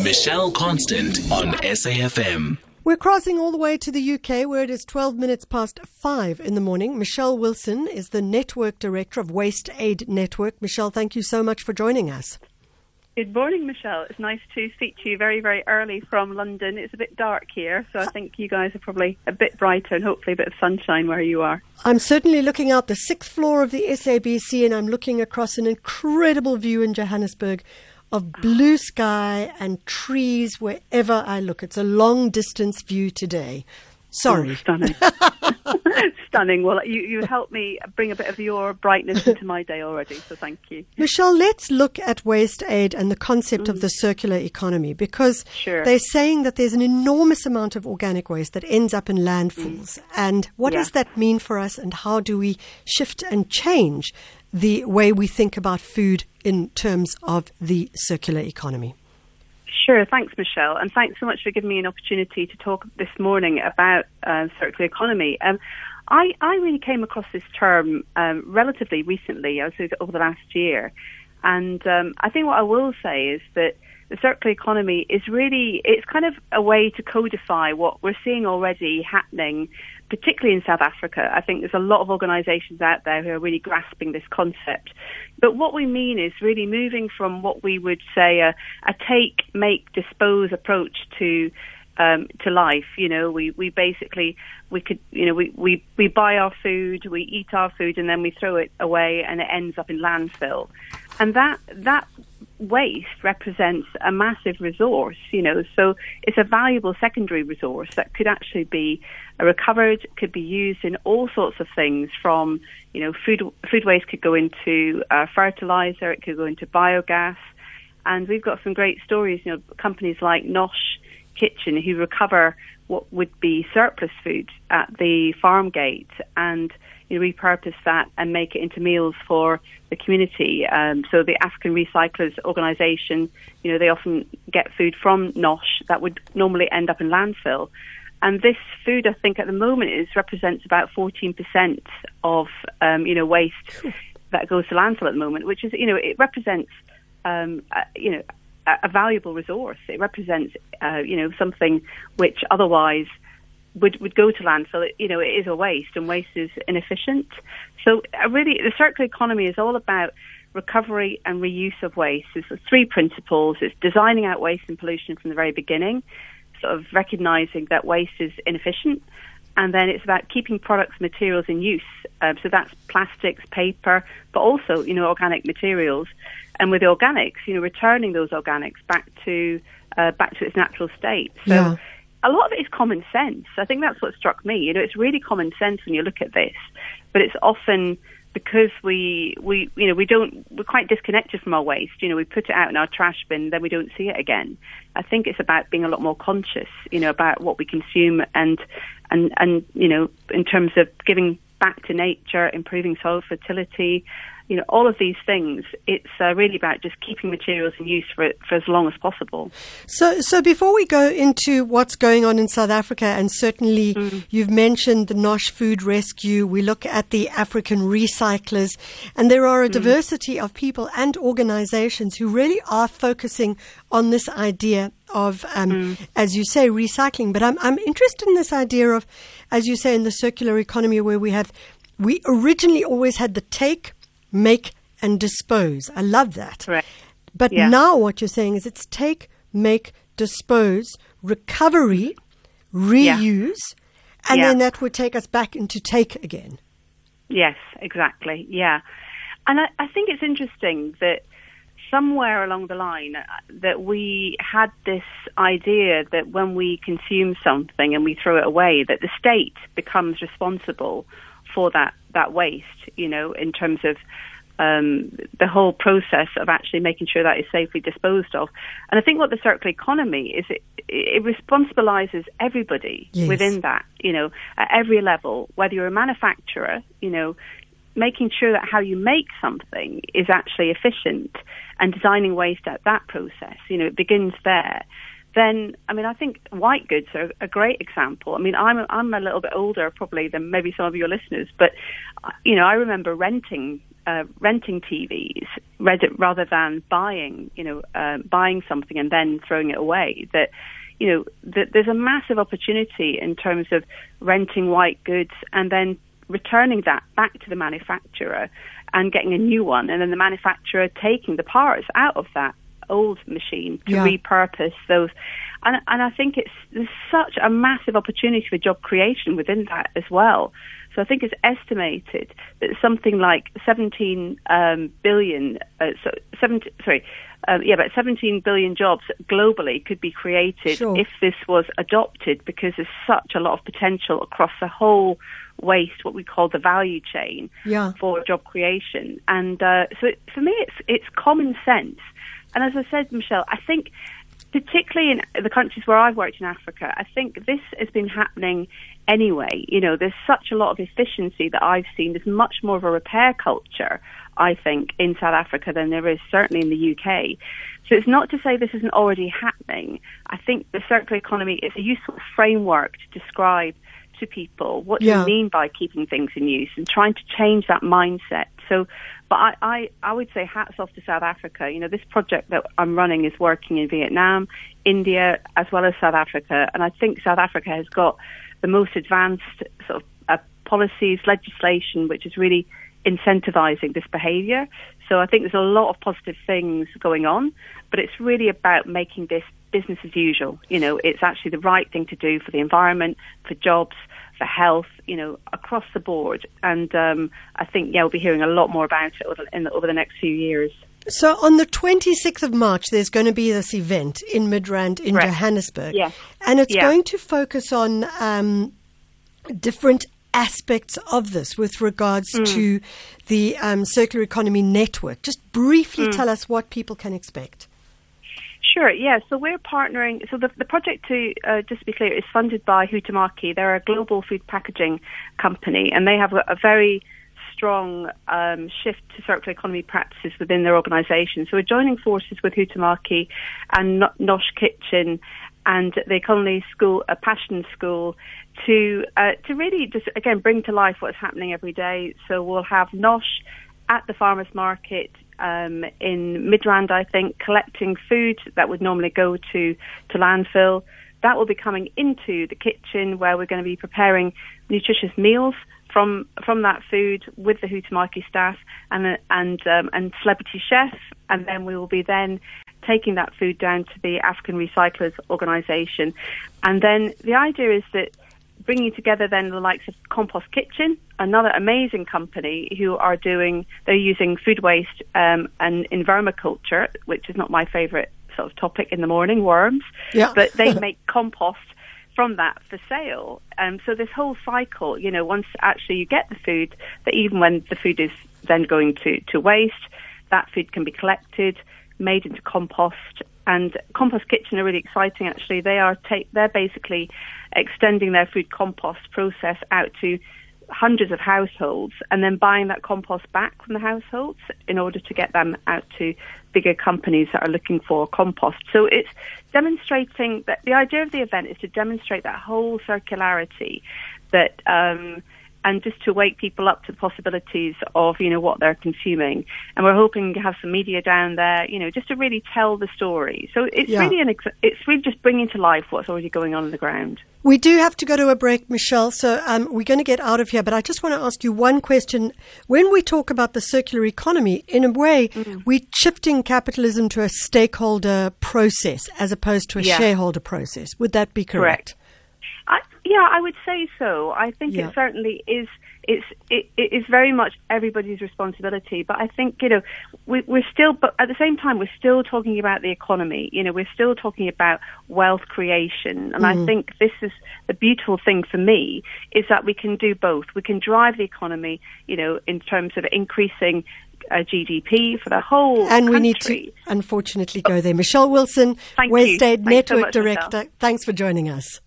Michelle Constant on SAFM. We're crossing all the way to the UK where it is 12 minutes past 5 in the morning. Michelle Wilson is the Network Director of Waste Aid Network. Michelle, thank you so much for joining us. Good morning, Michelle. It's nice to speak to you very, very early from London. It's a bit dark here, so I think you guys are probably a bit brighter and hopefully a bit of sunshine where you are. I'm certainly looking out the sixth floor of the SABC and I'm looking across an incredible view in Johannesburg of blue sky and trees wherever I look. It's a long distance view today. Sorry. Oh, stunning. stunning. Well, you, you helped me bring a bit of your brightness into my day already, so thank you. Michelle, let's look at WasteAid and the concept mm. of the circular economy because sure. they're saying that there's an enormous amount of organic waste that ends up in landfills. Mm. And what yeah. does that mean for us and how do we shift and change the way we think about food in terms of the circular economy? Sure. Thanks, Michelle. And thanks so much for giving me an opportunity to talk this morning about uh, circular economy. Um, I, I, really came across this term um, relatively recently, I was over the last year. And um, I think what I will say is that the circular economy is really, it's kind of a way to codify what we're seeing already happening, particularly in South Africa. I think there's a lot of organizations out there who are really grasping this concept. But what we mean is really moving from what we would say a, a take, make, dispose approach to um, to life. You know, we, we basically we could you know we, we, we buy our food, we eat our food, and then we throw it away, and it ends up in landfill. And that that waste represents a massive resource, you know, so it's a valuable secondary resource that could actually be recovered, could be used in all sorts of things from, you know, food, food waste could go into uh, fertilizer, it could go into biogas. And we've got some great stories, you know, companies like Nosh Kitchen who recover what would be surplus food at the farm gate and you know, repurpose that and make it into meals for the community. Um, so the African Recyclers Organisation, you know, they often get food from Nosh that would normally end up in landfill. And this food, I think, at the moment is represents about 14% of, um, you know, waste that goes to landfill at the moment, which is, you know, it represents, um, uh, you know, a, valuable resource. It represents, uh, you know, something which otherwise would, would go to landfill, it, you know, it is a waste and waste is inefficient. So uh, really the circular economy is all about recovery and reuse of waste. There's three principles. It's designing out waste and pollution from the very beginning, sort of recognizing that waste is inefficient. And then it's about keeping products, materials in use. Um, so that's plastics, paper, but also, you know, organic materials. And with organics, you know, returning those organics back to uh, back to its natural state. So yeah a lot of it is common sense. I think that's what struck me. You know, it's really common sense when you look at this, but it's often because we we you know we don't we're quite disconnected from our waste. You know, we put it out in our trash bin, then we don't see it again. I think it's about being a lot more conscious. You know, about what we consume and and and you know in terms of giving back to nature, improving soil fertility, you know, all of these things, it's uh, really about just keeping materials in use for, for as long as possible. So, so before we go into what's going on in South Africa, and certainly mm. you've mentioned the Nosh Food Rescue, we look at the African recyclers, and there are a mm. diversity of people and organizations who really are focusing on this idea of, um, mm. as you say, recycling. But I'm, I'm interested in this idea of, as you say, in the circular economy where we have, we originally always had the take, make and dispose. I love that. Right. But yeah. now what you're saying is it's take, make, dispose, recovery, reuse, yeah. and yeah. then that would take us back into take again. Yes, exactly. Yeah. And I, I think it's interesting that somewhere along the line uh, that we had this idea that when we consume something and we throw it away, that the state becomes responsible for that that waste. You know, in terms of um, the whole process of actually making sure that is safely disposed of. And I think what the circular economy is, it, it responsibilizes everybody yes. within that, you know, at every level, whether you're a manufacturer, you know, making sure that how you make something is actually efficient and designing ways at that process, you know, it begins there. then I mean I think white goods are a great example. I mean I'm I'm a little bit older probably than maybe some of your listeners, but uh, you know I remember renting uh, renting TVs rather than buying you know uh, buying something and then throwing it away. That you know that there's a massive opportunity in terms of renting white goods and then returning that back to the manufacturer and getting a new one, and then the manufacturer taking the parts out of that old machine to yeah. repurpose those. And, and I think it's there's such a massive opportunity for job creation within that as well. So I think it's estimated that something like 17 um, billion, uh, so 17, sorry, um, yeah, about 17 billion jobs globally could be created sure. if this was adopted because there's such a lot of potential across the whole waste, what we call the value chain yeah. for job creation. And uh, so it, for me, it's it's common sense. And as I said, Michelle, I think particularly in the countries where I've worked in Africa, I think this has been happening anyway. You know, there's such a lot of efficiency that I've seen. There's much more of a repair culture, I think, in South Africa than there is certainly in the UK. So it's not to say this isn't already happening. I think the circular economy is a useful framework to describe to people what yeah. you mean by keeping things in use and trying to change that mindset. So, but I, I, I would say hats off to South Africa. You know, this project that I'm running is working in Vietnam, India, as well as South Africa, and I think South Africa has got the most advanced sort of uh, policies, legislation, which is really incentivizing this behavior. So I think there's a lot of positive things going on, but it's really about making this business as usual. You know, it's actually the right thing to do for the environment, for jobs, for health, you know, across the board. And um, I think, yeah, we'll be hearing a lot more about it over, the, over the next few years. So on the 26th of March, there's going to be this event in Midrand in right. Johannesburg. Yeah. And it's yeah. going to focus on um, different aspects of this with regards mm. to the um, circular economy network. Just briefly mm. tell us what people can expect. Sure, yeah. So we're partnering. So the, the project, to uh, just to be clear, is funded by Huhtamaki. They're a global food packaging company, and they have a, a very strong um, shift to circular economy practices within their organisation. So we're joining forces with Huhtamaki and Nosh Kitchen and the Economy School, a passion school, to uh, to really just again bring to life what's happening every day. So we'll have Nosh at the farmers market um, in Midrand, I think, collecting food that would normally go to, to landfill. That will be coming into the kitchen where we're going to be preparing nutritious meals from from that food with the Huhtamaki staff and and um, and celebrity chef, and then we will be then taking that food down to the African Recyclers Organisation, and then the idea is that bringing together then the likes of Compost Kitchen, another amazing company who are doing, they're using food waste um, and in vermiculture, which is not my favourite sort of topic in the morning, worms, yeah. but they make compost from that for sale. Um, so this whole cycle, you know, once actually you get the food, that even when the food is then going to, to waste, that food can be collected, made into compost, and Compost Kitchen are really exciting. Actually, they are ta- they're basically extending their food compost process out to hundreds of households and then buying that compost back from the households in order to get them out to bigger companies that are looking for compost. So it's demonstrating that the idea of the event is to demonstrate that whole circularity that um, and just to wake people up to the possibilities of you know what they're consuming. And we're hoping to have some media down there, you know, just to really tell the story. So it's yeah. really an ex- it's really just bringing to life what's already going on on the ground. We do have to go to a break, Michelle. So um, we're going to get out of here. But I just want to ask you one question. When we talk about the circular economy, in a way, mm. we're shifting capitalism to a stakeholder process as opposed to a yeah. shareholder process. Would that be correct? correct. I, yeah, I would say so. I think yeah. it certainly is. It's it, it is very much everybody's responsibility. But I think you know we, we're still, but at the same time, we're still talking about the economy. You know, we're still talking about wealth creation, and mm. I think this is the beautiful thing for me is that we can do both. We can drive the economy, you know, in terms of increasing uh, GDP for the whole and country. we need to unfortunately go there. Michelle Wilson, Thank West you. Aid Network so much, Director. Michelle. Thanks for joining us.